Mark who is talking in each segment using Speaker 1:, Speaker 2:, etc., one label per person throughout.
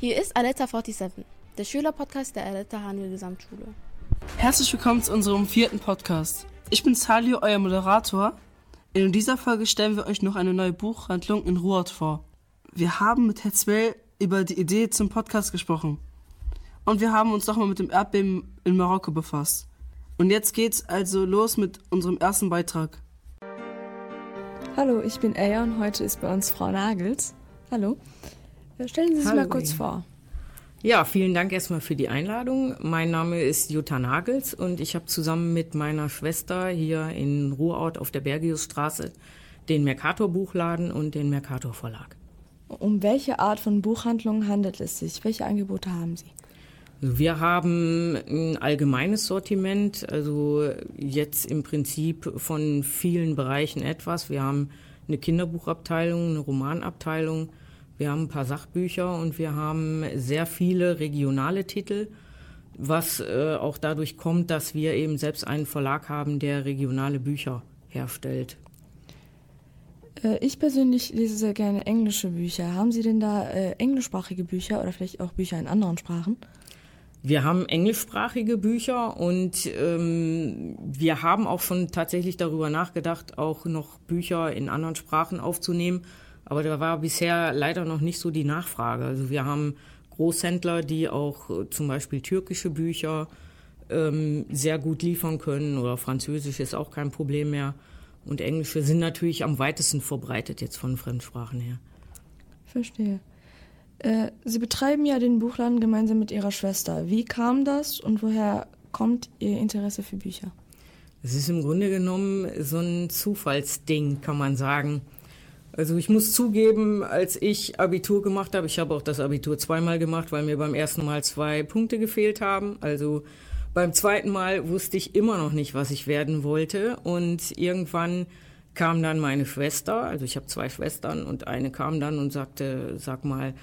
Speaker 1: Hier ist Aletta 47, der Schülerpodcast der Aletta Hanel Gesamtschule.
Speaker 2: Herzlich willkommen zu unserem vierten Podcast. Ich bin Salio, euer Moderator. In dieser Folge stellen wir euch noch eine neue Buchhandlung in Ruhrort vor. Wir haben mit Hetzwell über die Idee zum Podcast gesprochen. Und wir haben uns nochmal mit dem Erdbeben in Marokko befasst. Und jetzt geht's also los mit unserem ersten Beitrag.
Speaker 3: Hallo, ich bin Aya und heute ist bei uns Frau Nagels. Hallo. Stellen Sie sich
Speaker 4: Hallo.
Speaker 3: mal kurz vor.
Speaker 4: Ja, vielen Dank erstmal für die Einladung. Mein Name ist Jutta Nagels und ich habe zusammen mit meiner Schwester hier in Ruhrort auf der Bergiusstraße den Mercator Buchladen und den Mercator Verlag.
Speaker 3: Um welche Art von Buchhandlung handelt es sich? Welche Angebote haben Sie?
Speaker 4: Wir haben ein allgemeines Sortiment, also jetzt im Prinzip von vielen Bereichen etwas. Wir haben eine Kinderbuchabteilung, eine Romanabteilung, wir haben ein paar Sachbücher und wir haben sehr viele regionale Titel, was äh, auch dadurch kommt, dass wir eben selbst einen Verlag haben, der regionale Bücher herstellt.
Speaker 3: Äh, Ich persönlich lese sehr gerne englische Bücher. Haben Sie denn da äh, englischsprachige Bücher oder vielleicht auch Bücher in anderen Sprachen?
Speaker 4: Wir haben englischsprachige Bücher und ähm, wir haben auch schon tatsächlich darüber nachgedacht, auch noch Bücher in anderen Sprachen aufzunehmen. Aber da war bisher leider noch nicht so die Nachfrage. Also wir haben Großhändler, die auch äh, zum Beispiel türkische Bücher ähm, sehr gut liefern können oder Französisch ist auch kein Problem mehr. Und Englische sind natürlich am weitesten verbreitet jetzt von Fremdsprachen her.
Speaker 3: Verstehe. Äh, Sie betreiben ja den Buchladen gemeinsam mit Ihrer Schwester. Wie kam das und woher kommt Ihr Interesse für Bücher?
Speaker 4: Es ist im Grunde genommen so ein Zufallsding, kann man sagen. Also ich muss zugeben, als ich Abitur gemacht habe, ich habe auch das Abitur zweimal gemacht, weil mir beim ersten Mal zwei Punkte gefehlt haben. Also beim zweiten Mal wusste ich immer noch nicht, was ich werden wollte. Und irgendwann kam dann meine Schwester, also ich habe zwei Schwestern und eine kam dann und sagte, sag mal,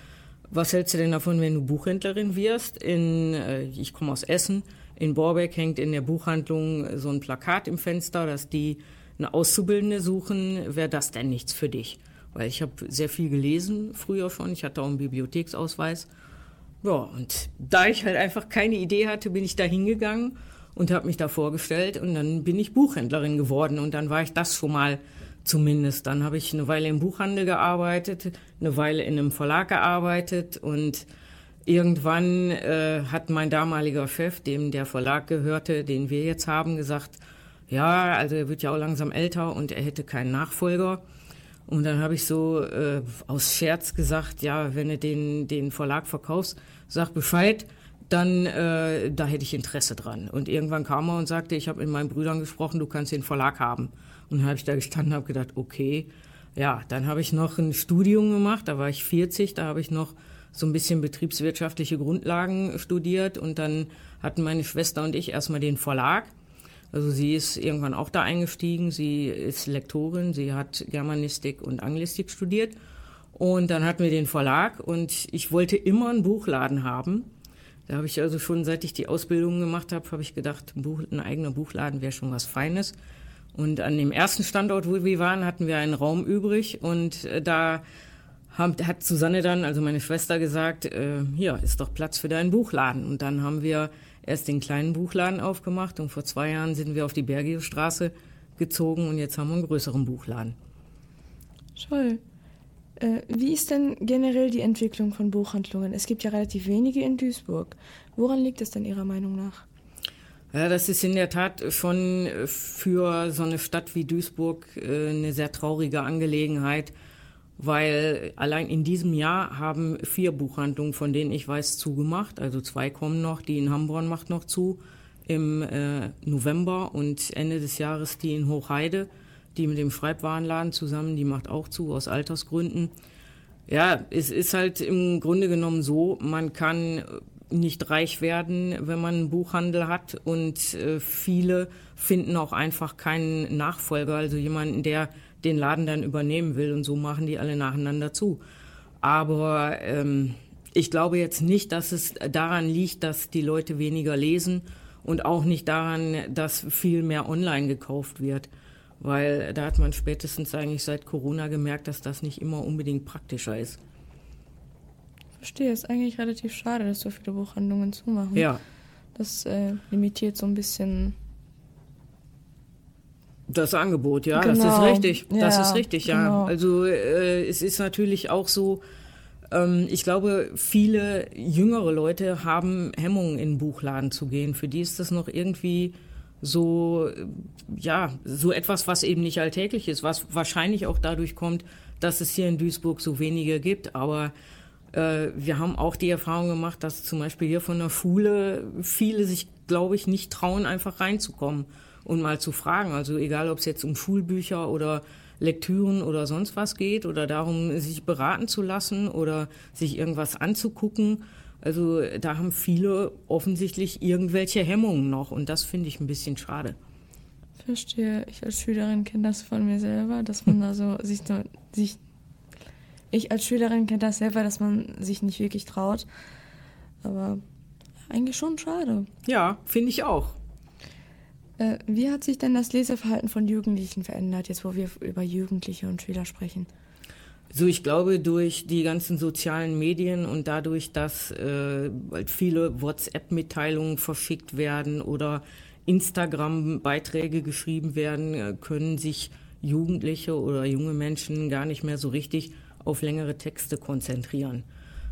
Speaker 4: was hältst du denn davon, wenn du Buchhändlerin wirst? In, äh, ich komme aus Essen. In Borbeck hängt in der Buchhandlung so ein Plakat im Fenster, dass die eine Auszubildende suchen. Wäre das denn nichts für dich? Weil ich habe sehr viel gelesen früher schon. Ich hatte auch einen Bibliotheksausweis. Ja, und da ich halt einfach keine Idee hatte, bin ich da hingegangen und habe mich da vorgestellt und dann bin ich Buchhändlerin geworden und dann war ich das schon mal zumindest. Dann habe ich eine Weile im Buchhandel gearbeitet, eine Weile in einem Verlag gearbeitet und irgendwann äh, hat mein damaliger Chef, dem der Verlag gehörte, den wir jetzt haben, gesagt, ja, also er wird ja auch langsam älter und er hätte keinen Nachfolger. Und dann habe ich so äh, aus Scherz gesagt, ja, wenn du den, den Verlag verkaufst, sag Bescheid, dann äh, da hätte ich Interesse dran. Und irgendwann kam er und sagte, ich habe mit meinen Brüdern gesprochen, du kannst den Verlag haben. Und dann habe ich da gestanden und habe gedacht, okay. Ja, dann habe ich noch ein Studium gemacht, da war ich 40, da habe ich noch so ein bisschen betriebswirtschaftliche Grundlagen studiert und dann hatten meine Schwester und ich erstmal den Verlag. Also sie ist irgendwann auch da eingestiegen, sie ist Lektorin, sie hat Germanistik und Anglistik studiert und dann hatten wir den Verlag und ich wollte immer einen Buchladen haben. Da habe ich also schon, seit ich die Ausbildung gemacht habe, habe ich gedacht, ein, Buch, ein eigener Buchladen wäre schon was Feines. Und an dem ersten Standort, wo wir waren, hatten wir einen Raum übrig und äh, da hat Susanne dann, also meine Schwester, gesagt, äh, hier ist doch Platz für deinen Buchladen. Und dann haben wir erst den kleinen Buchladen aufgemacht und vor zwei Jahren sind wir auf die Bergiusstraße gezogen und jetzt haben wir einen größeren Buchladen.
Speaker 3: Toll. Äh, wie ist denn generell die Entwicklung von Buchhandlungen? Es gibt ja relativ wenige in Duisburg. Woran liegt es denn Ihrer Meinung nach?
Speaker 4: Ja, das ist in der Tat schon für so eine Stadt wie Duisburg äh, eine sehr traurige Angelegenheit, weil allein in diesem Jahr haben vier Buchhandlungen, von denen ich weiß, zugemacht. Also zwei kommen noch, die in Hamburg macht noch zu im äh, November und Ende des Jahres die in Hochheide, die mit dem Schreibwarenladen zusammen, die macht auch zu aus Altersgründen. Ja, es ist halt im Grunde genommen so, man kann nicht reich werden, wenn man einen Buchhandel hat und äh, viele finden auch einfach keinen Nachfolger, also jemanden, der den Laden dann übernehmen will und so machen die alle nacheinander zu. Aber ähm, ich glaube jetzt nicht, dass es daran liegt, dass die Leute weniger lesen und auch nicht daran, dass viel mehr online gekauft wird. Weil da hat man spätestens eigentlich seit Corona gemerkt, dass das nicht immer unbedingt praktischer ist.
Speaker 3: Verstehe, ist eigentlich relativ schade, dass so viele Buchhandlungen zumachen.
Speaker 4: Ja.
Speaker 3: Das äh, limitiert so ein bisschen.
Speaker 4: Das Angebot, ja, das
Speaker 3: Genau.
Speaker 4: ist richtig. Das
Speaker 3: Ja,
Speaker 4: ist richtig, ja.
Speaker 3: genau.
Speaker 4: Also äh, es ist natürlich auch so, ähm, ich glaube, viele jüngere Leute haben Hemmungen, in den Buchladen zu gehen. Für die ist das noch irgendwie so, äh, ja, so etwas, was eben nicht alltäglich ist, was wahrscheinlich auch dadurch kommt, dass es hier in Duisburg so wenige gibt. Aber äh, wir haben auch die Erfahrung gemacht, dass zum Beispiel hier von der Schule viele sich, glaube ich, nicht trauen, einfach reinzukommen und mal zu fragen. Also egal, ob es jetzt um Schulbücher oder Lektüren oder sonst was geht oder darum, sich beraten zu lassen oder sich irgendwas anzugucken. Also da haben viele offensichtlich irgendwelche Hemmungen noch und das finde ich ein bisschen schade.
Speaker 3: Verstehe. Ich als Schülerin kenne das von mir selber, dass man da so sich, sich. Ich als Schülerin kenne das selber, dass man sich nicht wirklich traut. Aber eigentlich schon schade.
Speaker 4: Ja, finde ich auch.
Speaker 3: Äh, wie hat sich denn das Leseverhalten von Jugendlichen verändert, jetzt wo wir über Jugendliche und Schüler sprechen?
Speaker 4: So, ich glaube, durch die ganzen sozialen Medien und dadurch, dass äh, viele WhatsApp-Mitteilungen verschickt werden oder Instagram-Beiträge geschrieben werden, äh, können sich Jugendliche oder junge Menschen gar nicht mehr so richtig auf längere Texte konzentrieren.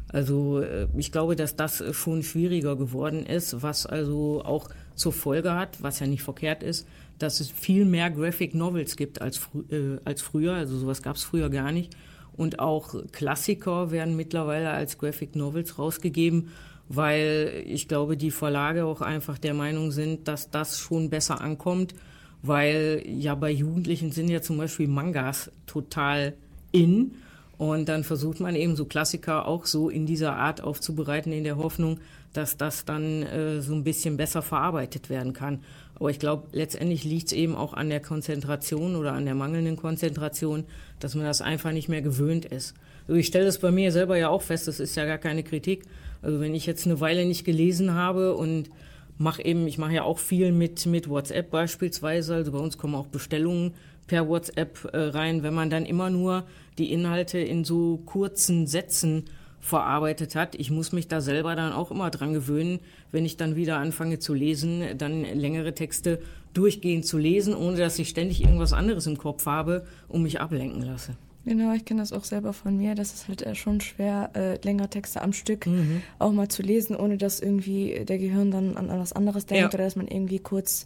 Speaker 4: Also äh, ich glaube, dass das äh, schon schwieriger geworden ist, was also auch zur Folge hat, was ja nicht verkehrt ist, dass es viel mehr Graphic Novels gibt als, frü äh, als früher. Also sowas gab es früher gar nicht. Und auch Klassiker werden mittlerweile als Graphic Novels rausgegeben, weil ich glaube, die Verlage auch einfach der Meinung sind, dass das schon besser ankommt, weil ja bei Jugendlichen sind ja zum Beispiel Mangas total in. Und dann versucht man eben so Klassiker auch so in dieser Art aufzubereiten, in der Hoffnung, dass das dann äh, so ein bisschen besser verarbeitet werden kann. Aber ich glaube, letztendlich liegt es eben auch an der Konzentration oder an der mangelnden Konzentration, dass man das einfach nicht mehr gewöhnt ist. Also ich stelle das bei mir selber ja auch fest, das ist ja gar keine Kritik. Also wenn ich jetzt eine Weile nicht gelesen habe und mache eben, ich mache ja auch viel mit, mit WhatsApp beispielsweise, also bei uns kommen auch Bestellungen per WhatsApp äh, rein, wenn man dann immer nur die Inhalte in so kurzen Sätzen verarbeitet hat. Ich muss mich da selber dann auch immer dran gewöhnen, wenn ich dann wieder anfange zu lesen, dann längere Texte durchgehend zu lesen, ohne dass ich ständig irgendwas anderes im Kopf habe und mich ablenken lasse.
Speaker 3: Genau, ich kenne das auch selber von mir. Das ist halt äh, schon schwer, äh, längere Texte am Stück
Speaker 4: Mhm.
Speaker 3: auch mal zu lesen, ohne dass irgendwie der Gehirn dann an, an was anderes denkt
Speaker 4: Ja.
Speaker 3: oder dass man irgendwie kurz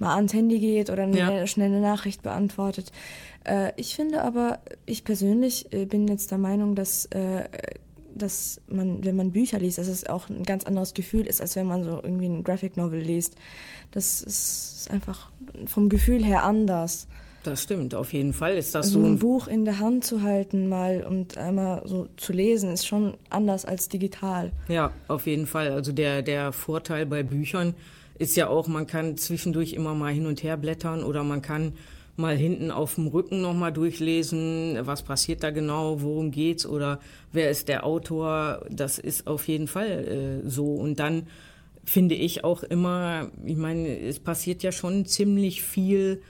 Speaker 3: mal ans Handy geht oder eine
Speaker 4: Ja.
Speaker 3: schnelle Nachricht beantwortet. Äh, ich finde aber, ich persönlich äh, bin jetzt der Meinung, dass, äh, dass man, wenn man Bücher liest, dass es auch ein ganz anderes Gefühl ist, als wenn man so irgendwie ein Graphic Novel liest. Das ist einfach vom Gefühl her anders.
Speaker 4: Das stimmt, auf jeden Fall ist das
Speaker 3: So
Speaker 4: so
Speaker 3: ein
Speaker 4: ein
Speaker 3: Buch in der Hand zu halten mal und einmal so zu lesen, ist schon anders als digital.
Speaker 4: Ja, auf jeden Fall. Also der, der Vorteil bei Büchern ist ja auch, man kann zwischendurch immer mal hin und her blättern oder man kann mal hinten auf dem Rücken nochmal durchlesen, was passiert da genau, worum geht's oder wer ist der Autor. Das ist auf jeden Fall äh, so. Und dann finde ich auch immer, ich meine, es passiert ja schon ziemlich viel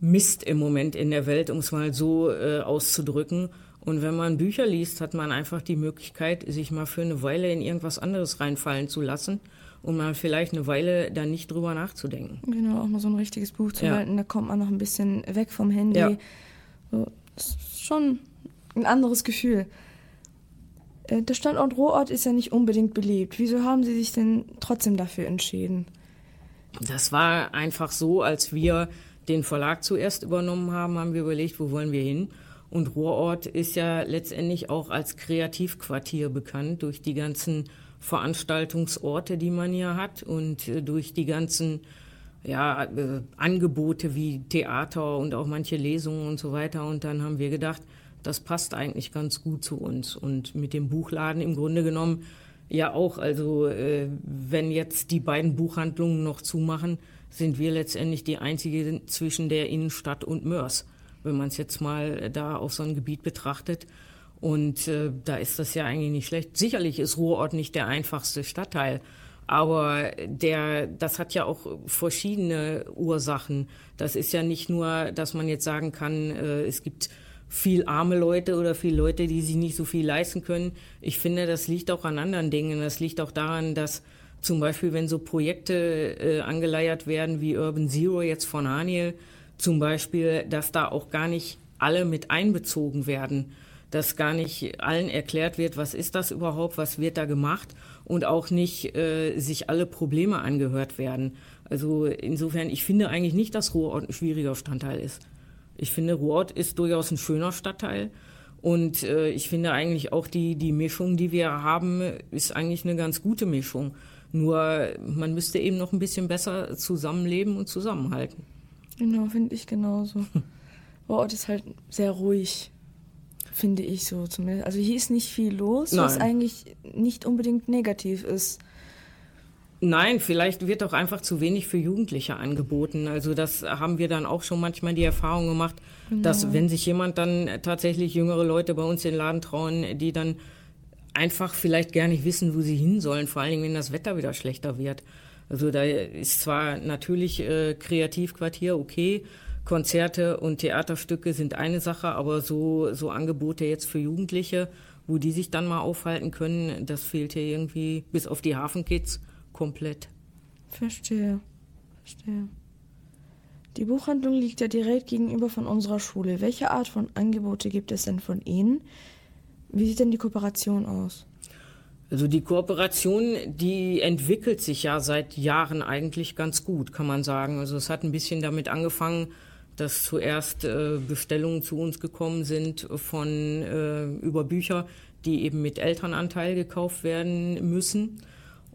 Speaker 4: Mist im Moment in der Welt, um es mal so äh, auszudrücken. Und wenn man Bücher liest, hat man einfach die Möglichkeit, sich mal für eine Weile in irgendwas anderes reinfallen zu lassen und mal vielleicht eine Weile da nicht drüber nachzudenken.
Speaker 3: Genau, auch mal so ein richtiges Buch zu
Speaker 4: Ja.
Speaker 3: halten, da kommt man noch ein bisschen weg vom Handy.
Speaker 4: Ja.
Speaker 3: So, das ist schon ein anderes Gefühl. Äh, Der Standort Ruhrort ist ja nicht unbedingt beliebt. Wieso haben Sie sich denn trotzdem dafür entschieden?
Speaker 4: Das war einfach so, als wir den Verlag zuerst übernommen haben, haben wir überlegt, wo wollen wir hin. Und Ruhrort ist ja letztendlich auch als Kreativquartier bekannt durch die ganzen Veranstaltungsorte, die man hier hat und äh, durch die ganzen ja, äh, Angebote wie Theater und auch manche Lesungen und so weiter. Und dann haben wir gedacht, das passt eigentlich ganz gut zu uns. Und mit dem Buchladen im Grunde genommen ja auch. Also äh, wenn jetzt die beiden Buchhandlungen noch zumachen, sind wir letztendlich die einzige zwischen der Innenstadt und Mörs, wenn man es jetzt mal da auf so ein Gebiet betrachtet. Und äh, da ist das ja eigentlich nicht schlecht. Sicherlich ist Ruhrort nicht der einfachste Stadtteil, aber der, das hat ja auch verschiedene Ursachen. Das ist ja nicht nur, dass man jetzt sagen kann, äh, es gibt viel arme Leute oder viel Leute, die sich nicht so viel leisten können. Ich finde, das liegt auch an anderen Dingen. Das liegt auch daran, dass zum Beispiel, wenn so Projekte äh, angeleiert werden wie Urban Zero jetzt von Haniel, zum Beispiel, dass da auch gar nicht alle mit einbezogen werden, dass gar nicht allen erklärt wird, was ist das überhaupt, was wird da gemacht und auch nicht äh, sich alle Probleme angehört werden. Also insofern, ich finde eigentlich nicht, dass Ruhrort ein schwieriger Stadtteil ist. Ich finde, Ruhrort ist durchaus ein schöner Stadtteil. Und äh, ich finde eigentlich auch die, die Mischung, die wir haben, ist eigentlich eine ganz gute Mischung. Nur man müsste eben noch ein bisschen besser zusammenleben und zusammenhalten.
Speaker 3: Genau, finde ich genauso. Ruhrort ist halt sehr ruhig, finde ich so zumindest. Also hier ist nicht viel los,
Speaker 4: Nein.
Speaker 3: was eigentlich nicht unbedingt negativ ist.
Speaker 4: Nein, vielleicht wird auch einfach zu wenig für Jugendliche angeboten. Also das haben wir dann auch schon manchmal die Erfahrung gemacht, dass wenn sich jemand dann tatsächlich jüngere Leute bei uns in den Laden trauen, die dann einfach vielleicht gar nicht wissen, wo sie hin sollen, vor allen Dingen, wenn das Wetter wieder schlechter wird. Also da ist zwar natürlich äh, Kreativquartier okay, Konzerte und Theaterstücke sind eine Sache, aber so, so Angebote jetzt für Jugendliche, wo die sich dann mal aufhalten können, das fehlt hier irgendwie bis auf die Hafenkids komplett.
Speaker 3: Verstehe. Verstehe. Die Buchhandlung liegt ja direkt gegenüber von unserer Schule. Welche Art von Angebote gibt es denn von Ihnen? Wie sieht denn die Kooperation aus?
Speaker 4: Also die Kooperation, die entwickelt sich ja seit Jahren eigentlich ganz gut, kann man sagen. Also es hat ein bisschen damit angefangen, dass zuerst äh, Bestellungen zu uns gekommen sind von äh, über Bücher, die eben mit Elternanteil gekauft werden müssen.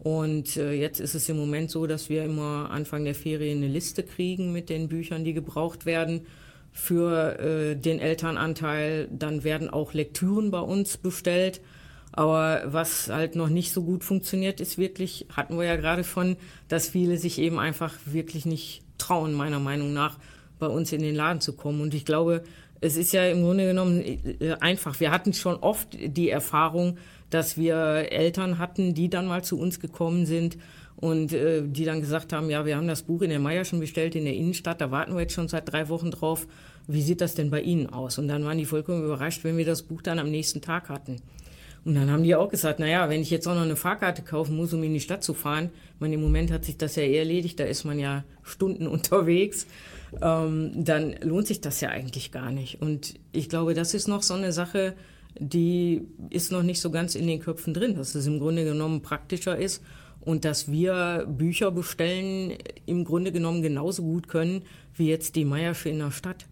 Speaker 4: Und äh, jetzt ist es im Moment so, dass wir immer Anfang der Ferien eine Liste kriegen mit den Büchern, die gebraucht werden für äh, den Elternanteil. Dann werden auch Lektüren bei uns bestellt. Aber was halt noch nicht so gut funktioniert, ist wirklich, hatten wir ja gerade von, dass viele sich eben einfach wirklich nicht trauen, meiner Meinung nach, bei uns in den Laden zu kommen. Und ich glaube, es ist ja im Grunde genommen äh, einfach. Wir hatten schon oft die Erfahrung, dass wir Eltern hatten, die dann mal zu uns gekommen sind und äh, die dann gesagt haben, ja, wir haben das Buch in der Meierschen bestellt in der Innenstadt, da warten wir jetzt schon seit drei Wochen drauf. Wie sieht das denn bei Ihnen aus? Und dann waren die vollkommen überrascht, wenn wir das Buch dann am nächsten Tag hatten. Und dann haben die auch gesagt, naja, wenn ich jetzt auch noch eine Fahrkarte kaufen muss, um in die Stadt zu fahren, meine, im Moment hat sich das ja erledigt, da ist man ja Stunden unterwegs, ähm, dann lohnt sich das ja eigentlich gar nicht. Und ich glaube, das ist noch so eine Sache, die ist noch nicht so ganz in den Köpfen drin, dass es im Grunde genommen praktischer ist und dass wir Bücher bestellen im Grunde genommen genauso gut können wie jetzt die Meiersche in der Stadt.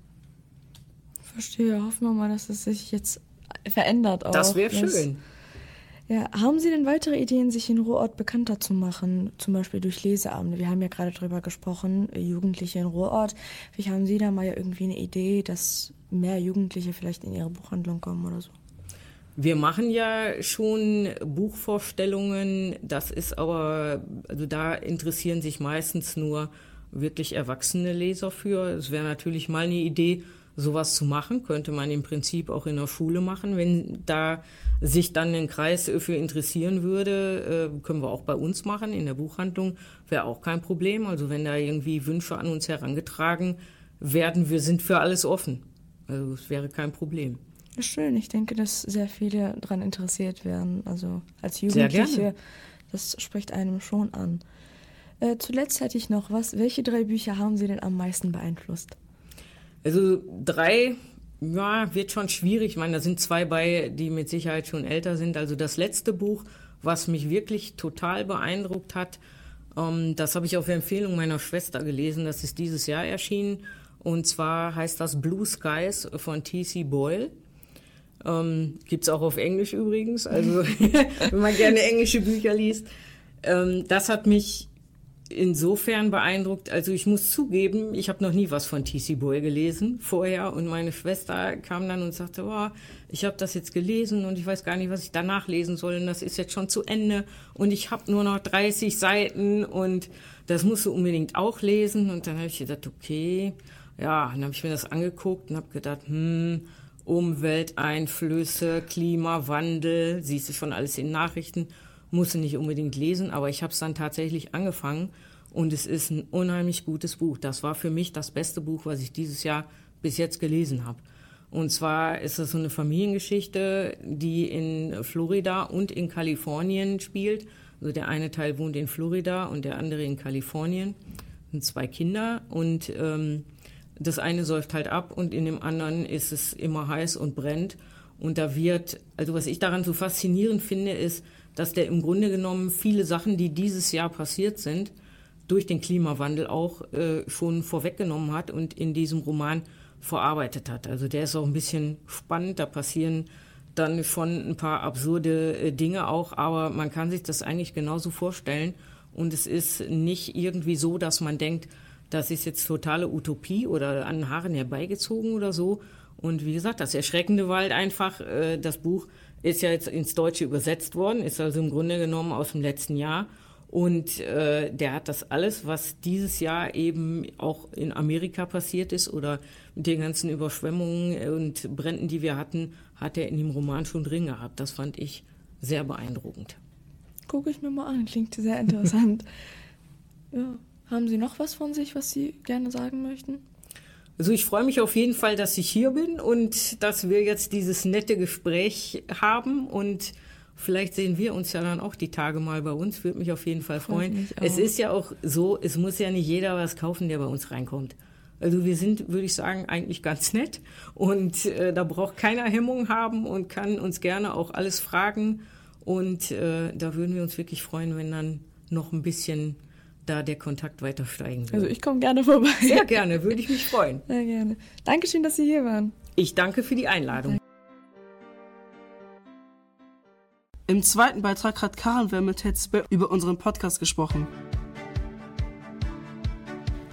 Speaker 3: Verstehe. Hoffen wir mal, dass es sich jetzt verändert auch.
Speaker 4: Das wäre schön.
Speaker 3: Ja, haben Sie denn weitere Ideen, sich in Ruhrort bekannter zu machen? Zum Beispiel durch Leseabende. Wir haben ja gerade drüber gesprochen, äh, Jugendliche in Ruhrort. Vielleicht haben Sie da mal irgendwie eine Idee, dass mehr Jugendliche vielleicht in Ihre Buchhandlung kommen oder so?
Speaker 4: Wir machen ja schon Buchvorstellungen, das ist aber, also da interessieren sich meistens nur wirklich erwachsene Leser für. Es wäre natürlich mal eine Idee, sowas zu machen, könnte man im Prinzip auch in der Schule machen. Wenn da sich dann ein Kreis für interessieren würde, äh, können wir auch bei uns machen, in der Buchhandlung, wäre auch kein Problem. Also wenn da irgendwie Wünsche an uns herangetragen werden, wir sind für alles offen. Also es wäre kein Problem.
Speaker 3: Schön. Ich denke, dass sehr viele daran interessiert werden. Also als Jugendliche, das spricht einem schon an. Äh, zuletzt hätte ich noch was. Welche drei Bücher haben Sie denn am meisten beeinflusst?
Speaker 4: Also drei, ja, wird schon schwierig. Ich meine, da sind zwei bei, die mit Sicherheit schon älter sind. Also das letzte Buch, was mich wirklich total beeindruckt hat, ähm, das habe ich auf Empfehlung meiner Schwester gelesen. Das ist dieses Jahr erschienen. Und zwar heißt das Blue Skies von T.C. Boyle. Ähm, Gibt auch auf Englisch übrigens, also wenn man gerne englische Bücher liest. Ähm, das hat mich insofern beeindruckt. Also ich muss zugeben, ich habe noch nie was von T.C. Boyle gelesen vorher. Und meine Schwester kam dann und sagte, oh, ich habe das jetzt gelesen und ich weiß gar nicht, was ich danach lesen soll. Und das ist jetzt schon zu Ende. Und ich habe nur noch 30 Seiten und das musst du unbedingt auch lesen. Und dann habe ich gedacht, okay, ja, dann habe ich mir das angeguckt und habe gedacht, hm, Umwelteinflüsse, Klimawandel, siehst du schon alles in Nachrichten, musst du nicht unbedingt lesen, aber ich habe es dann tatsächlich angefangen und es ist ein unheimlich gutes Buch. Das war für mich das beste Buch, was ich dieses Jahr bis jetzt gelesen habe. Und zwar ist das so eine Familiengeschichte, die in Florida und in Kalifornien spielt. Also der eine Teil wohnt in Florida und der andere in Kalifornien. Das sind zwei Kinder und ähm, das eine säuft halt ab und in dem anderen ist es immer heiß und brennt. Und da wird, also was ich daran so faszinierend finde, ist, dass der im Grunde genommen viele Sachen, die dieses Jahr passiert sind, durch den Klimawandel auch äh, schon vorweggenommen hat und in diesem Roman verarbeitet hat. Also der ist auch ein bisschen spannend, da passieren dann schon ein paar absurde äh, Dinge auch, aber man kann sich das eigentlich genauso vorstellen und es ist nicht irgendwie so, dass man denkt, das ist jetzt totale Utopie oder an Haaren herbeigezogen oder so. Und wie gesagt, das Erschreckende war halt einfach, äh, das Buch ist ja jetzt ins Deutsche übersetzt worden, ist also im Grunde genommen aus dem letzten Jahr. Und äh, der hat das alles, was dieses Jahr eben auch in Amerika passiert ist oder mit den ganzen Überschwemmungen und Bränden, die wir hatten, hat er in dem Roman schon drin gehabt. Das fand ich sehr beeindruckend.
Speaker 3: Gucke ich mir mal an, klingt sehr interessant. ja. Haben Sie noch was von sich, was Sie gerne sagen möchten?
Speaker 4: Also ich freue mich auf jeden Fall, dass ich hier bin und dass wir jetzt dieses nette Gespräch haben und vielleicht sehen wir uns ja dann auch die Tage mal bei uns. Würde mich auf jeden Fall freuen. Es ist ja auch so, es muss ja nicht jeder was kaufen, der bei uns reinkommt. Also wir sind, würde ich sagen, eigentlich ganz nett und äh, da braucht keiner Hemmung haben und kann uns gerne auch alles fragen und äh, da würden wir uns wirklich freuen, wenn dann noch ein bisschen da der Kontakt weiter steigen würde.
Speaker 3: Also ich komme gerne vorbei.
Speaker 4: Sehr gerne, würde ich mich freuen.
Speaker 3: Sehr gerne. Dankeschön, dass Sie hier waren.
Speaker 4: Ich danke für die Einladung.
Speaker 2: Im zweiten Beitrag hat Karen Wer mit Hetzbe über unseren Podcast gesprochen.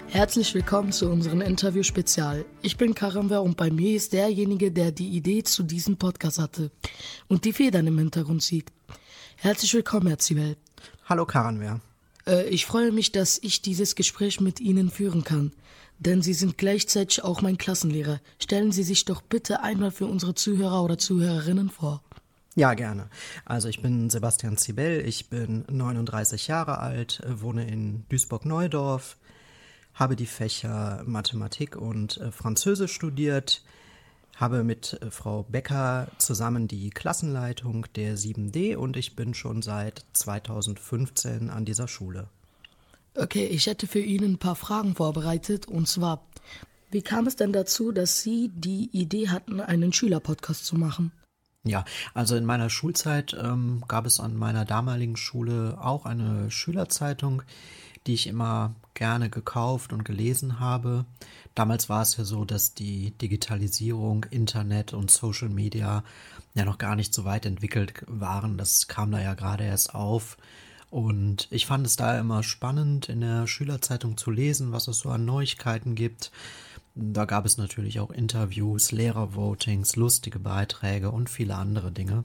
Speaker 5: Herzlich willkommen zu unserem Interview-Spezial. Ich bin Karamwer und bei mir ist derjenige, der die Idee zu diesem Podcast hatte und die Federn im Hintergrund sieht. Herzlich willkommen, Herr Zibel.
Speaker 6: Hallo Karanwer.
Speaker 5: Äh, ich freue mich, dass ich dieses Gespräch mit Ihnen führen kann, denn Sie sind gleichzeitig auch mein Klassenlehrer. Stellen Sie sich doch bitte einmal für unsere Zuhörer oder Zuhörerinnen vor.
Speaker 6: Ja, gerne. Also ich bin Sebastian Zibel, ich bin 39 Jahre alt, wohne in Duisburg-Neudorf, habe die Fächer Mathematik und äh, Französisch studiert, habe mit äh, Frau Becker zusammen die Klassenleitung der 7D und ich bin schon seit 2015 an dieser Schule.
Speaker 5: Okay, ich hätte für Ihnen ein paar Fragen vorbereitet und zwar, wie kam es denn dazu, dass Sie die Idee hatten, einen Schülerpodcast zu machen?
Speaker 6: Ja, also in meiner Schulzeit ähm, gab es an meiner damaligen Schule auch eine Schülerzeitung, die ich immer gerne gekauft und gelesen habe. Damals war es ja so, dass die Digitalisierung, Internet und Social Media ja noch gar nicht so weit entwickelt waren. Das kam da ja gerade erst auf. Und ich fand es da immer spannend, in der Schülerzeitung zu lesen, was es so an Neuigkeiten gibt. Da gab es natürlich auch Interviews, Lehrervotings, lustige Beiträge und viele andere Dinge.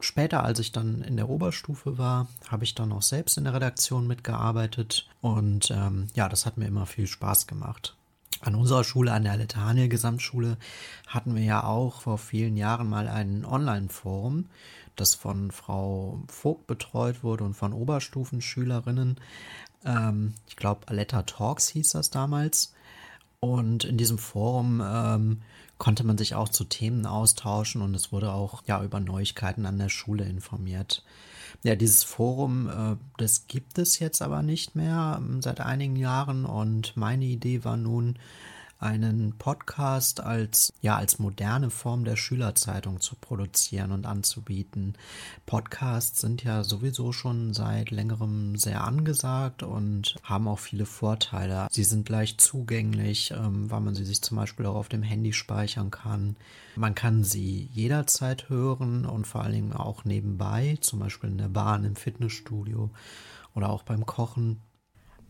Speaker 6: Später, als ich dann in der Oberstufe war, habe ich dann auch selbst in der Redaktion mitgearbeitet und ähm, ja, das hat mir immer viel Spaß gemacht. An unserer Schule, an der Letania Gesamtschule, hatten wir ja auch vor vielen Jahren mal ein Online-Forum, das von Frau Vogt betreut wurde und von Oberstufenschülerinnen. Ähm, ich glaube, Aletta Talks hieß das damals. Und in diesem Forum ähm, konnte man sich auch zu Themen austauschen und es wurde auch ja über Neuigkeiten an der Schule informiert. Ja, dieses Forum, äh, das gibt es jetzt aber nicht mehr ähm, seit einigen Jahren und meine Idee war nun, einen Podcast als, ja, als moderne Form der Schülerzeitung zu produzieren und anzubieten. Podcasts sind ja sowieso schon seit längerem sehr angesagt und haben auch viele Vorteile. Sie sind leicht zugänglich, ähm, weil man sie sich zum Beispiel auch auf dem Handy speichern kann. Man kann sie jederzeit hören und vor allen Dingen auch nebenbei, zum Beispiel in der Bahn, im Fitnessstudio oder auch beim Kochen.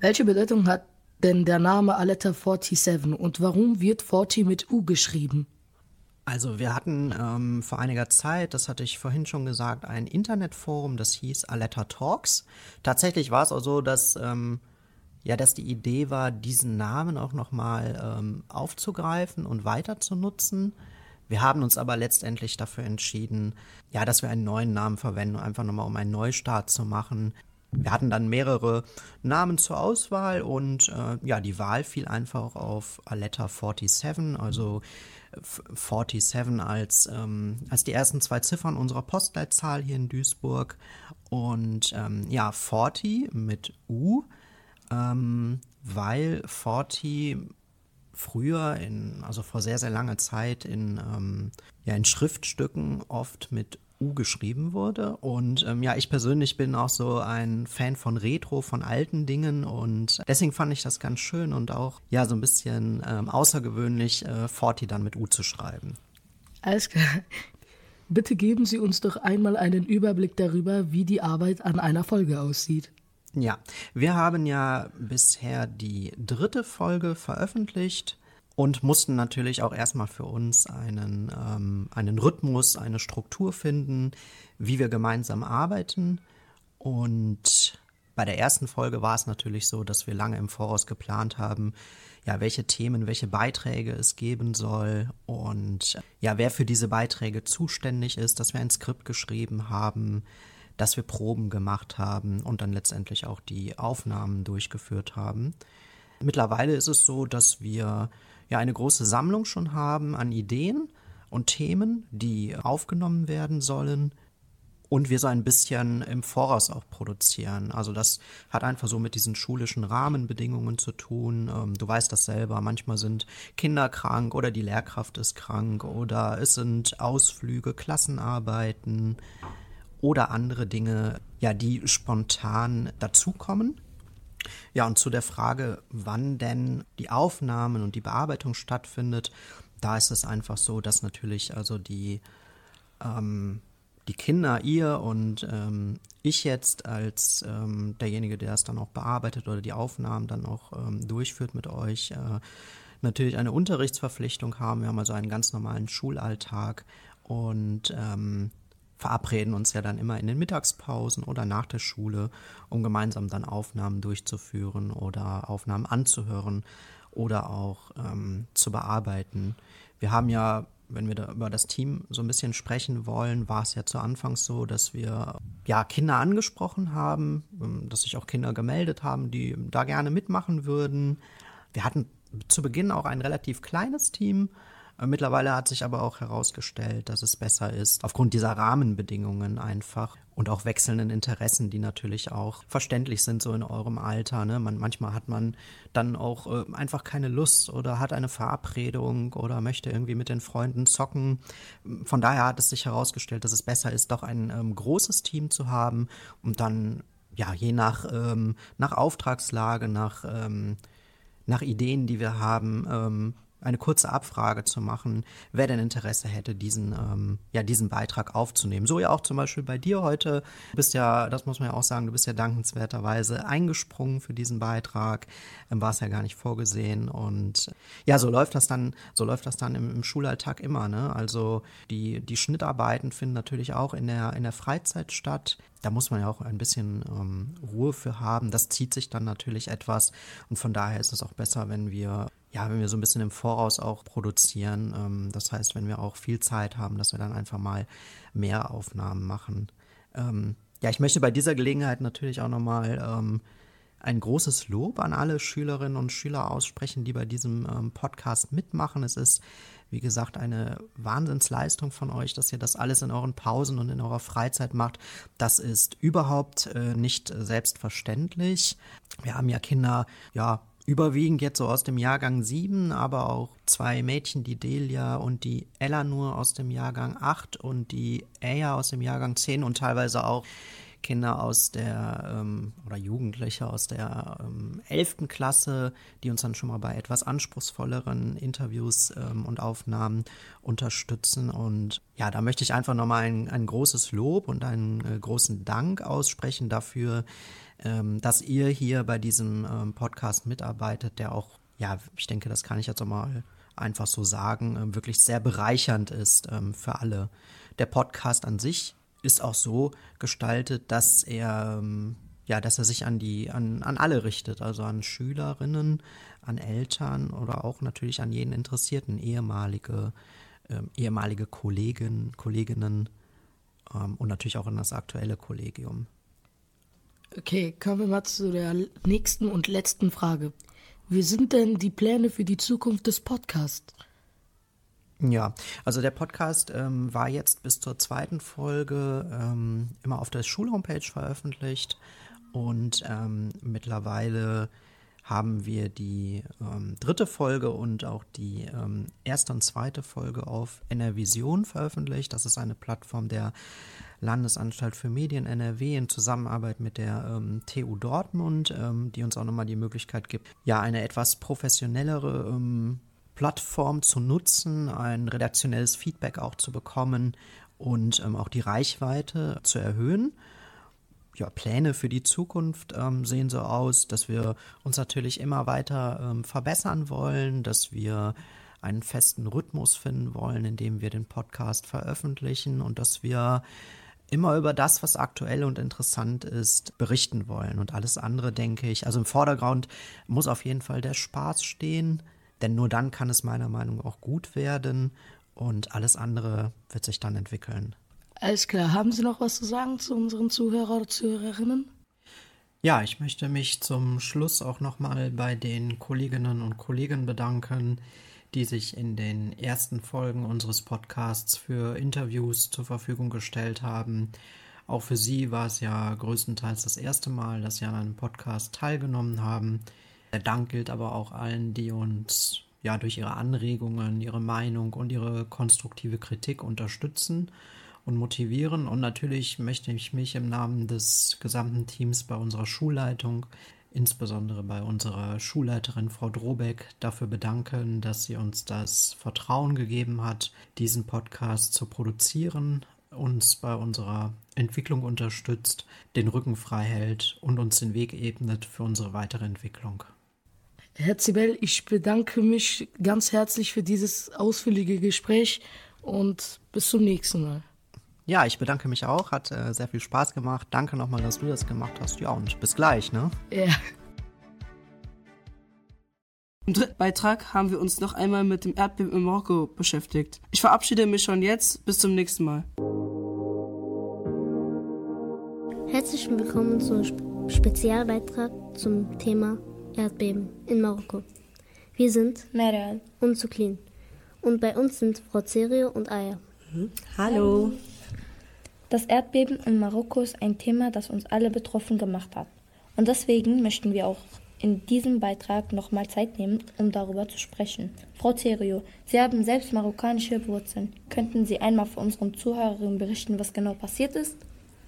Speaker 5: Welche Bedeutung hat denn der Name Aletta 47 und warum wird 40 mit U geschrieben?
Speaker 6: Also wir hatten ähm, vor einiger Zeit, das hatte ich vorhin schon gesagt, ein Internetforum, das hieß Aletta Talks. Tatsächlich war es auch so, dass ähm, ja, dass die Idee war, diesen Namen auch nochmal ähm, aufzugreifen und weiter zu nutzen. Wir haben uns aber letztendlich dafür entschieden, ja, dass wir einen neuen Namen verwenden, einfach nochmal um einen Neustart zu machen. Wir hatten dann mehrere Namen zur Auswahl und äh, ja, die Wahl fiel einfach auf Aletta 47, also 47 als, ähm, als die ersten zwei Ziffern unserer Postleitzahl hier in Duisburg. Und ähm, ja, 40 mit U, ähm, weil 40 früher, in, also vor sehr, sehr langer Zeit, in, ähm, ja, in Schriftstücken oft mit U geschrieben wurde. Und ähm, ja, ich persönlich bin auch so ein Fan von Retro, von alten Dingen und deswegen fand ich das ganz schön und auch ja so ein bisschen ähm, außergewöhnlich, äh, Forti dann mit U zu schreiben.
Speaker 5: Alles klar. Bitte geben Sie uns doch einmal einen Überblick darüber, wie die Arbeit an einer Folge aussieht.
Speaker 6: Ja, wir haben ja bisher die dritte Folge veröffentlicht und mussten natürlich auch erstmal für uns einen, ähm, einen Rhythmus, eine Struktur finden, wie wir gemeinsam arbeiten. Und bei der ersten Folge war es natürlich so, dass wir lange im Voraus geplant haben, ja, welche Themen, welche Beiträge es geben soll und ja, wer für diese Beiträge zuständig ist, dass wir ein Skript geschrieben haben, dass wir Proben gemacht haben und dann letztendlich auch die Aufnahmen durchgeführt haben. Mittlerweile ist es so, dass wir ja eine große Sammlung schon haben an Ideen und Themen, die aufgenommen werden sollen und wir so ein bisschen im Voraus auch produzieren. Also das hat einfach so mit diesen schulischen Rahmenbedingungen zu tun. Ähm, du weißt das selber, manchmal sind Kinder krank oder die Lehrkraft ist krank oder es sind Ausflüge, Klassenarbeiten oder andere Dinge, ja, die spontan dazukommen. Ja, und zu der Frage, wann denn die Aufnahmen und die Bearbeitung stattfindet, da ist es einfach so, dass natürlich also die, ähm, die Kinder, ihr und ähm, ich jetzt als ähm, derjenige, der es dann auch bearbeitet oder die Aufnahmen dann auch ähm, durchführt mit euch, äh, natürlich eine Unterrichtsverpflichtung haben. Wir haben also einen ganz normalen Schulalltag und ähm, verabreden uns ja dann immer in den Mittagspausen oder nach der Schule, um gemeinsam dann Aufnahmen durchzuführen oder Aufnahmen anzuhören oder auch ähm, zu bearbeiten. Wir haben ja, wenn wir da über das Team so ein bisschen sprechen wollen, war es ja zu Anfangs so, dass wir ja Kinder angesprochen haben, ähm, dass sich auch Kinder gemeldet haben, die da gerne mitmachen würden. Wir hatten zu Beginn auch ein relativ kleines Team, mittlerweile hat sich aber auch herausgestellt, dass es besser ist, aufgrund dieser Rahmenbedingungen einfach und auch wechselnden Interessen, die natürlich auch verständlich sind so in eurem Alter. Ne? Man, manchmal hat man dann auch äh, einfach keine Lust oder hat eine Verabredung oder möchte irgendwie mit den Freunden zocken. Von daher hat es sich herausgestellt, dass es besser ist, doch ein ähm, großes Team zu haben und dann ja je nach ähm, nach Auftragslage, nach ähm, nach Ideen, die wir haben, ähm, eine kurze Abfrage zu machen, wer denn Interesse hätte, diesen, ähm, ja, diesen Beitrag aufzunehmen. So ja auch zum Beispiel bei dir heute. Du bist ja, das muss man ja auch sagen, du bist ja dankenswerterweise eingesprungen für diesen Beitrag, ähm, war es ja gar nicht vorgesehen. Und ja, so läuft das dann, so läuft das dann im, im Schulalltag immer, ne? Also die, die Schnittarbeiten finden natürlich auch in der, in der Freizeit statt. Da muss man ja auch ein bisschen ähm, Ruhe für haben. Das zieht sich dann natürlich etwas. Und von daher ist es auch besser, wenn wir ja, wenn wir so ein bisschen im Voraus auch produzieren. Ähm, das heißt, wenn wir auch viel Zeit haben, dass wir dann einfach mal mehr Aufnahmen machen. Ähm, ja, ich möchte bei dieser Gelegenheit natürlich auch nochmal ähm, ein großes Lob an alle Schülerinnen und Schüler aussprechen, die bei diesem ähm, Podcast mitmachen. Es ist, wie gesagt, eine Wahnsinnsleistung von euch, dass ihr das alles in euren Pausen und in eurer Freizeit macht. Das ist überhaupt äh, nicht selbstverständlich. Wir haben ja Kinder, ja, überwiegend jetzt so aus dem Jahrgang 7, aber auch zwei Mädchen, die Delia und die Ella nur aus dem Jahrgang 8 und die Aya aus dem Jahrgang 10 und teilweise auch Kinder aus der ähm, oder Jugendliche aus der ähm, 11. Klasse, die uns dann schon mal bei etwas anspruchsvolleren Interviews ähm, und Aufnahmen unterstützen. Und ja, da möchte ich einfach nochmal ein, ein großes Lob und einen äh, großen Dank aussprechen dafür, ähm, dass ihr hier bei diesem ähm, Podcast mitarbeitet, der auch, ja, ich denke, das kann ich jetzt auch mal einfach so sagen, äh, wirklich sehr bereichernd ist ähm, für alle. Der Podcast an sich ist auch so gestaltet, dass er ähm, ja, dass er sich an die, an, an alle richtet, also an Schülerinnen, an Eltern oder auch natürlich an jeden Interessierten, ehemalige, äh, ehemalige Kollegen, Kolleginnen ähm, und natürlich auch an das aktuelle Kollegium.
Speaker 5: Okay, kommen wir mal zu der nächsten und letzten Frage. Wie sind denn die Pläne für die Zukunft des Podcasts?
Speaker 6: Ja, also der Podcast ähm, war jetzt bis zur zweiten Folge ähm, immer auf der Schulhomepage veröffentlicht und ähm, mittlerweile haben wir die ähm, dritte Folge und auch die ähm, erste und zweite Folge auf NRVision veröffentlicht. Das ist eine Plattform der Landesanstalt für Medien NRW in Zusammenarbeit mit der ähm, TU Dortmund, ähm, die uns auch nochmal die Möglichkeit gibt, ja, eine etwas professionellere ähm, Plattform zu nutzen, ein redaktionelles Feedback auch zu bekommen und ähm, auch die Reichweite zu erhöhen ja, Pläne für die Zukunft ähm, sehen so aus, dass wir uns natürlich immer weiter ähm, verbessern wollen, dass wir einen festen Rhythmus finden wollen, in dem wir den Podcast veröffentlichen und dass wir immer über das, was aktuell und interessant ist, berichten wollen. Und alles andere, denke ich, also im Vordergrund muss auf jeden Fall der Spaß stehen, denn nur dann kann es meiner Meinung nach auch gut werden und alles andere wird sich dann entwickeln.
Speaker 5: Alles klar. Haben Sie noch was zu sagen zu unseren Zuhörer oder Zuhörerinnen?
Speaker 6: Ja, ich möchte mich zum Schluss auch nochmal bei den Kolleginnen und Kollegen bedanken, die sich in den ersten Folgen unseres Podcasts für Interviews zur Verfügung gestellt haben. Auch für Sie war es ja größtenteils das erste Mal, dass Sie an einem Podcast teilgenommen haben. Der Dank gilt aber auch allen, die uns ja durch ihre Anregungen, ihre Meinung und ihre konstruktive Kritik unterstützen und motivieren. Und natürlich möchte ich mich im Namen des gesamten Teams bei unserer Schulleitung, insbesondere bei unserer Schulleiterin Frau Drobeck, dafür bedanken, dass sie uns das Vertrauen gegeben hat, diesen Podcast zu produzieren, uns bei unserer Entwicklung unterstützt, den Rücken frei hält und uns den Weg ebnet für unsere weitere Entwicklung.
Speaker 5: Herr Zibel, ich bedanke mich ganz herzlich für dieses ausführliche Gespräch und bis zum nächsten Mal.
Speaker 6: Ja, ich bedanke mich auch. Hat äh, sehr viel Spaß gemacht. Danke nochmal, dass du das gemacht hast. Ja, und bis gleich, ne?
Speaker 5: Ja.
Speaker 2: Im dritten Beitrag haben wir uns noch einmal mit dem Erdbeben in Marokko beschäftigt. Ich verabschiede mich schon jetzt. Bis zum nächsten Mal.
Speaker 7: Herzlich willkommen zum Spezialbeitrag zum Thema Erdbeben in Marokko. Wir sind
Speaker 8: Meral
Speaker 7: und Zuklin. Und bei uns sind Frau Cerio und Aya.
Speaker 8: Mhm. Hallo. Das Erdbeben in Marokko ist ein Thema, das uns alle betroffen gemacht hat. Und deswegen möchten wir auch in diesem Beitrag nochmal Zeit nehmen, um darüber zu sprechen. Frau Cerio, Sie haben selbst marokkanische Wurzeln. Könnten Sie einmal für unseren Zuhörerinnen berichten, was genau passiert ist?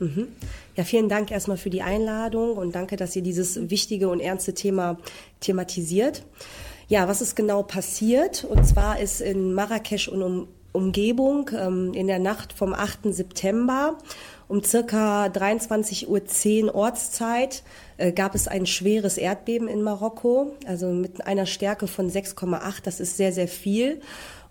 Speaker 9: Mhm. Ja, vielen Dank erstmal für die Einladung und danke, dass ihr dieses wichtige und ernste Thema thematisiert. Ja, was ist genau passiert? Und zwar ist in Marrakesch und um Umgebung ähm, in der Nacht vom 8. September um circa 23.10 Uhr Ortszeit äh, gab es ein schweres Erdbeben in Marokko, also mit einer Stärke von 6,8. Das ist sehr, sehr viel.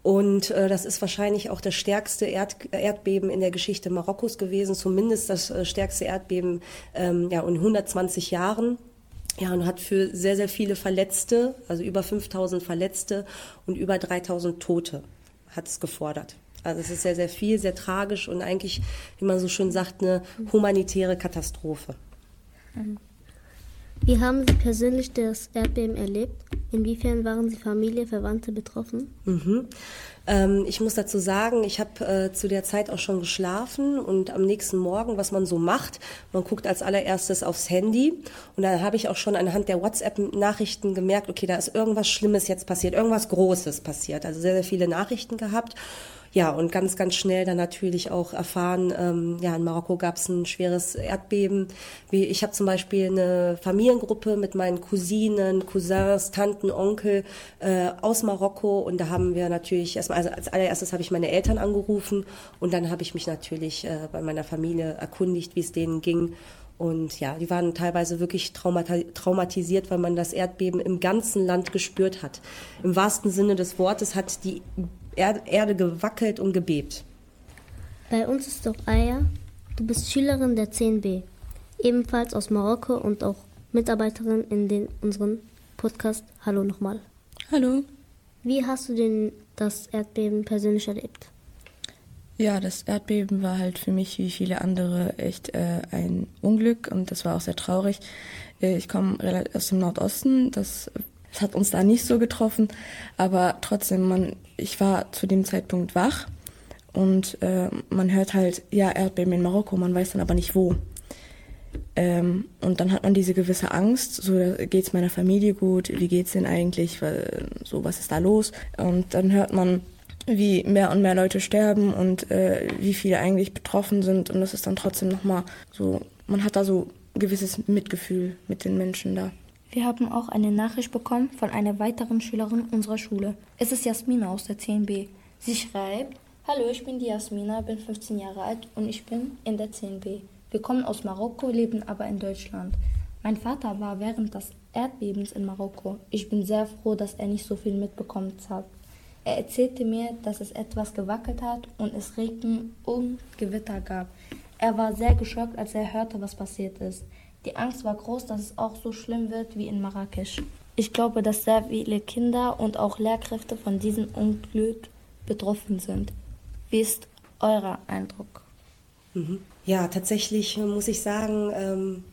Speaker 9: Und äh, das ist wahrscheinlich auch das stärkste Erd Erdbeben in der Geschichte Marokkos gewesen, zumindest das äh, stärkste Erdbeben ähm, ja, in 120 Jahren. Ja, und hat für sehr, sehr viele Verletzte, also über 5000 Verletzte und über 3000 Tote hat es gefordert. Also es ist sehr, sehr viel, sehr tragisch und eigentlich, wie man so schön sagt, eine humanitäre Katastrophe.
Speaker 7: Wie haben Sie persönlich das Erdbeben erlebt? Inwiefern waren Sie Familie, Verwandte betroffen?
Speaker 9: Mhm. Ähm, ich muss dazu sagen, ich habe äh, zu der Zeit auch schon geschlafen und am nächsten Morgen, was man so macht, man guckt als allererstes aufs Handy und dann habe ich auch schon anhand der WhatsApp-Nachrichten gemerkt, okay, da ist irgendwas Schlimmes jetzt passiert, irgendwas Großes passiert. Also sehr, sehr viele Nachrichten gehabt. Ja, und ganz, ganz schnell dann natürlich auch erfahren, ähm, ja, in Marokko gab es ein schweres Erdbeben. Wie, ich habe zum Beispiel eine Familiengruppe mit meinen Cousinen, Cousins, Tanten, Onkel äh, aus Marokko und da haben wir natürlich erstmal, also als allererstes habe ich meine Eltern angerufen und dann habe ich mich natürlich äh, bei meiner Familie erkundigt, wie es denen ging. Und ja, die waren teilweise wirklich traumatisiert, weil man das Erdbeben im ganzen Land gespürt hat. Im wahrsten Sinne des Wortes hat die Erde gewackelt und gebebt.
Speaker 7: Bei uns ist doch Aya. Du bist Schülerin der 10b, ebenfalls aus Marokko und auch Mitarbeiterin in den, unserem Podcast. Hallo nochmal.
Speaker 8: Hallo.
Speaker 7: Wie hast du denn das Erdbeben persönlich erlebt?
Speaker 3: Ja, das Erdbeben war halt für mich wie viele andere echt äh, ein Unglück und das war auch sehr traurig. Äh, ich komme aus dem Nordosten, das, das, hat uns da nicht so getroffen, aber trotzdem, man, ich war zu dem Zeitpunkt wach und äh, man hört halt, ja, Erdbeben in Marokko, man weiß dann aber nicht wo. Ähm, und dann hat man diese gewisse Angst, so geht's meiner Familie gut, wie geht's denn eigentlich, so was ist da los? Und dann hört man, wie mehr und mehr Leute sterben und äh, wie viele eigentlich betroffen sind und das ist dann trotzdem nochmal so, man hat da so ein gewisses Mitgefühl mit den Menschen da.
Speaker 8: Wir haben auch eine Nachricht bekommen von einer weiteren Schülerin unserer Schule. Es ist Jasmina aus der 10b. Sie schreibt, Hallo, ich bin die Jasmina, bin 15 Jahre alt und ich bin in der 10b. Wir kommen aus Marokko, leben aber in Deutschland. Mein Vater war während des Erdbebens in Marokko. Ich bin sehr froh, dass er nicht so viel mitbekommen hat. Er erzählte mir, dass es etwas gewackelt hat und es Regen und Gewitter gab. Er war sehr geschockt, als er hörte, was passiert ist. Die Angst war groß, dass es auch so schlimm wird wie in Marrakesch. Ich glaube, dass sehr viele Kinder und auch Lehrkräfte von diesem Unglück betroffen sind. Wie ist euer Eindruck?
Speaker 9: Mhm. Ja, tatsächlich muss ich sagen, ähm,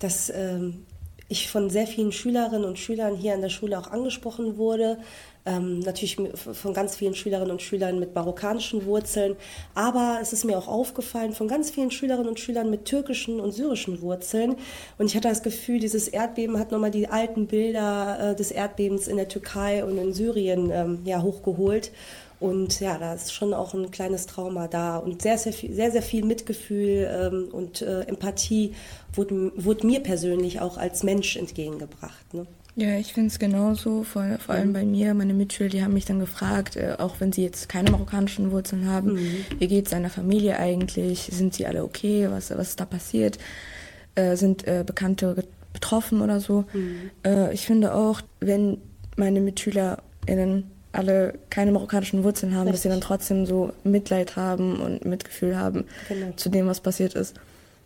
Speaker 9: dass ähm, ich von sehr vielen Schülerinnen und Schülern hier an der Schule auch angesprochen wurde. Ähm, natürlich von ganz vielen Schülerinnen und Schülern mit marokkanischen Wurzeln. Aber es ist mir auch aufgefallen von ganz vielen Schülerinnen und Schülern mit türkischen und syrischen Wurzeln. Und ich hatte das Gefühl, dieses Erdbeben hat nochmal die alten Bilder äh, des Erdbebens in der Türkei und in Syrien ähm, ja, hochgeholt. Und ja, da ist schon auch ein kleines Trauma da und sehr, sehr viel, sehr, sehr viel Mitgefühl ähm, und äh, Empathie wurde, wurde, mir persönlich auch als Mensch entgegengebracht. Ne?
Speaker 3: Ja, ich finde es genauso, vor, vor allem mhm. bei mir. Meine Mitschüler, die haben mich dann gefragt, äh, auch wenn sie jetzt keine marokkanischen Wurzeln haben, mhm. wie geht es seiner Familie eigentlich? Sind sie alle okay? Was, was ist da passiert? Äh, sind äh, Bekannte betroffen oder so? Mhm. Äh, ich finde auch, wenn meine MitschülerInnen alle keine marokkanischen Wurzeln haben, Richtig. dass sie dann trotzdem so Mitleid haben und Mitgefühl haben genau. zu dem, was passiert ist.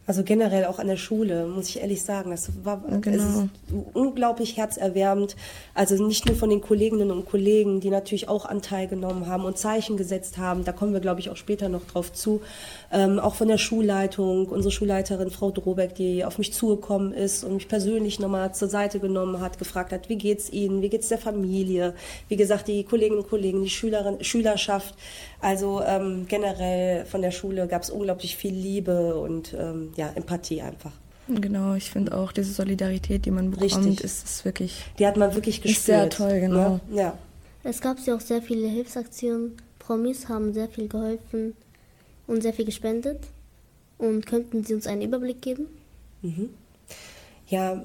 Speaker 9: Also generell auch an der Schule, muss ich ehrlich sagen. Das war genau. unglaublich herzerwärmend. Also nicht nur von den Kolleginnen und Kollegen, die natürlich auch Anteil genommen haben und Zeichen gesetzt haben. Da kommen wir, glaube ich, auch später noch drauf zu. Ähm, auch von der Schulleitung, unsere Schulleiterin Frau Drobeck, die auf mich zugekommen ist und mich persönlich nochmal zur Seite genommen hat, gefragt hat, wie geht's Ihnen, wie geht's der Familie? Wie gesagt, die Kolleginnen und Kollegen, die Schülerin, Schülerschaft. Also ähm, generell von der Schule gab es unglaublich viel Liebe und ähm, ja, Empathie einfach.
Speaker 3: Genau, ich finde auch diese Solidarität, die man bekommt, Richtig. ist, ist wirklich.
Speaker 9: Die hat man wirklich gespürt.
Speaker 3: Ist sehr toll, genau.
Speaker 7: Ja. ja. Es gab ja auch sehr viele Hilfsaktionen. Promis haben sehr viel geholfen und sehr viel gespendet. Und könnten Sie uns einen Überblick geben?
Speaker 9: Mhm. Ja,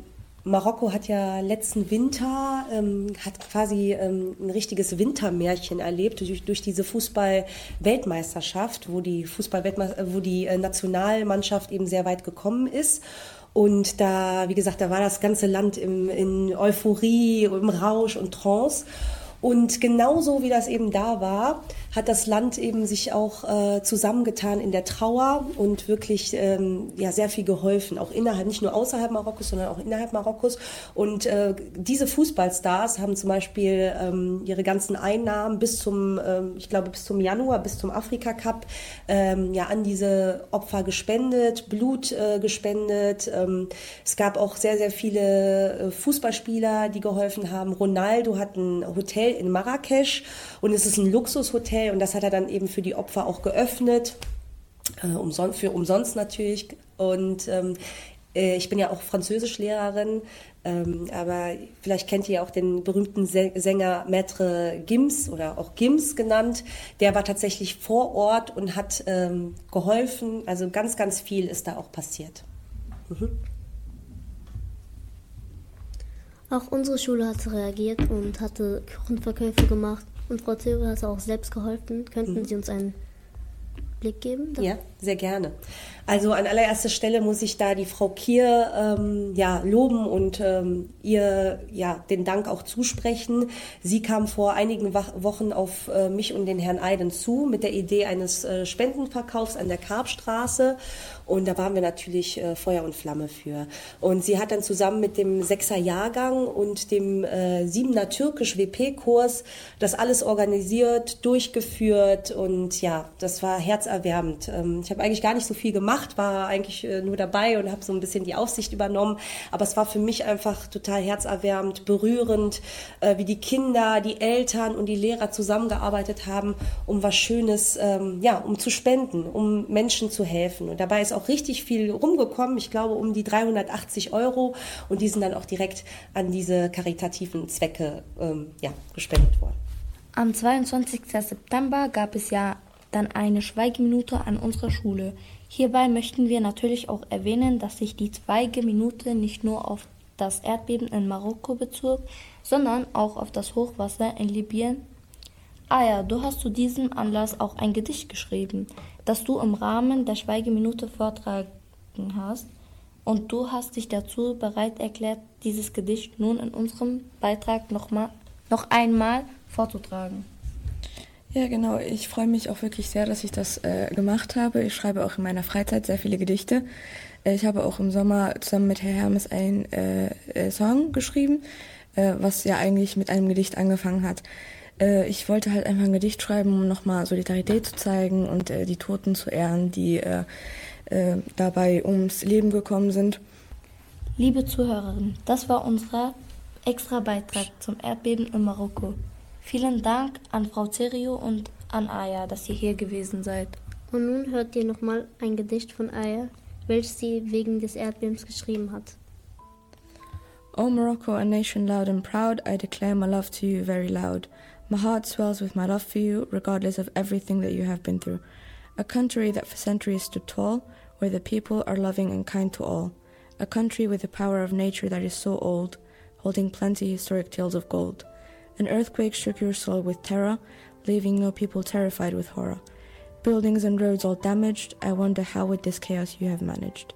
Speaker 9: Marokko hat ja letzten Winter, ähm, hat quasi ähm, ein richtiges Wintermärchen erlebt durch, durch diese Fußball-Weltmeisterschaft, wo die Fußball wo die äh, Nationalmannschaft eben sehr weit gekommen ist. Und da, wie gesagt, da war das ganze Land im, in Euphorie, im Rausch und Trance. Und genauso wie das eben da war, hat das Land eben sich auch äh, zusammengetan in der Trauer und wirklich ähm, ja, sehr viel geholfen, auch innerhalb, nicht nur außerhalb Marokkos, sondern auch innerhalb Marokkos. Und äh, diese Fußballstars haben zum Beispiel ähm, ihre ganzen Einnahmen bis zum, ähm, ich glaube, bis zum Januar, bis zum Afrika Cup ähm, ja, an diese Opfer gespendet, Blut äh, gespendet. Ähm, es gab auch sehr, sehr viele äh, Fußballspieler, die geholfen haben. Ronaldo hat ein Hotel in Marrakesch und es ist ein Luxushotel und das hat er dann eben für die Opfer auch geöffnet, äh, umsonst, für umsonst natürlich. Und ähm, äh, ich bin ja auch Französischlehrerin, ähm, aber vielleicht kennt ihr auch den berühmten Sänger Maître Gims oder auch Gims genannt. Der war tatsächlich vor Ort und hat ähm, geholfen. Also ganz, ganz viel ist da auch passiert. Mhm.
Speaker 7: Auch unsere Schule hat reagiert und hatte Kuchenverkäufe gemacht. Und Frau Theodor hat auch selbst geholfen. Könnten mhm. Sie uns einen Blick geben?
Speaker 9: Ja, sehr gerne. Also an allererster Stelle muss ich da die Frau Kier ähm, ja, loben und ähm, ihr ja, den Dank auch zusprechen. Sie kam vor einigen Wochen auf äh, mich und den Herrn Eiden zu mit der Idee eines äh, Spendenverkaufs an der Karpstraße. Und da waren wir natürlich äh, Feuer und Flamme für. Und sie hat dann zusammen mit dem Sechser Jahrgang und dem äh, Siebener Türkisch WP-Kurs das alles organisiert, durchgeführt. Und ja, das war Herz herzerwärmend. Ähm, ich habe eigentlich gar nicht so viel gemacht, war eigentlich äh, nur dabei und habe so ein bisschen die Aufsicht übernommen. Aber es war für mich einfach total herzerwärmend, berührend, äh, wie die Kinder, die Eltern und die Lehrer zusammengearbeitet haben, um was Schönes, ähm, ja, um zu spenden, um Menschen zu helfen. Und dabei ist auch richtig viel rumgekommen. Ich glaube um die 380 Euro und die sind dann auch direkt an diese karitativen Zwecke ähm, ja, gespendet worden.
Speaker 8: Am 22. September gab es ja dann eine Schweigeminute an unserer Schule. Hierbei möchten wir natürlich auch erwähnen, dass sich die Schweigeminute nicht nur auf das Erdbeben in Marokko bezog, sondern auch auf das Hochwasser in Libyen. Ah ja, du hast zu diesem Anlass auch ein Gedicht geschrieben, das du im Rahmen der Schweigeminute vortragen hast. Und du hast dich dazu bereit erklärt, dieses Gedicht nun in unserem Beitrag noch, mal, noch einmal vorzutragen.
Speaker 3: Ja, genau. Ich freue mich auch wirklich sehr, dass ich das äh, gemacht habe. Ich schreibe auch in meiner Freizeit sehr viele Gedichte. Äh, ich habe auch im Sommer zusammen mit Herr Hermes einen äh, äh, Song geschrieben, äh, was ja eigentlich mit einem Gedicht angefangen hat. Äh, ich wollte halt einfach ein Gedicht schreiben, um nochmal Solidarität zu zeigen und äh, die Toten zu ehren, die dabei ums Leben gekommen sind.
Speaker 8: Liebe Zuhörerinnen, das war unser extra Beitrag zum Erdbeben in Marokko. Vielen Dank an Frau Zerio und an Aya, dass ihr hier gewesen seid.
Speaker 7: Und nun hört ihr nochmal ein Gedicht von Aya, welches sie wegen des Erdbebens geschrieben hat.
Speaker 3: O Morocco, a nation loud and proud, I declare my love to you very loud. My heart swells with my love for you, regardless of everything that you have been through. A country that for centuries stood tall, where the people are loving and kind to all. A country with the power of nature that is so old, holding plenty historic tales of gold. An earthquake shook your soul with terror, leaving no people terrified with horror. Buildings and roads all damaged, I wonder how with this chaos you have managed.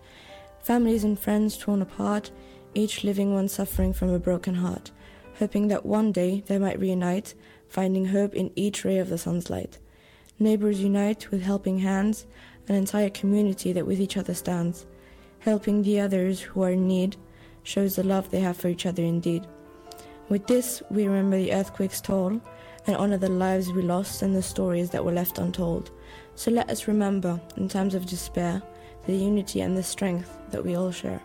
Speaker 3: Families and friends torn apart, each living one suffering from a broken heart, hoping that one day they might reunite, finding hope in each ray of the sun's light. Neighbors unite with helping hands, an entire community that with each other stands. Helping the others who are in need shows the love they have for each other indeed. With this, we remember the earthquake's toll and honor the lives we lost and the stories that were left untold. So let us remember, in times of despair, the unity and the strength that we all share.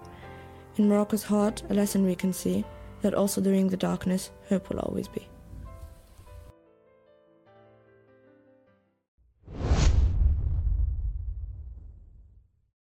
Speaker 3: In Morocco's heart, a lesson we can see that also during the darkness, hope will always be.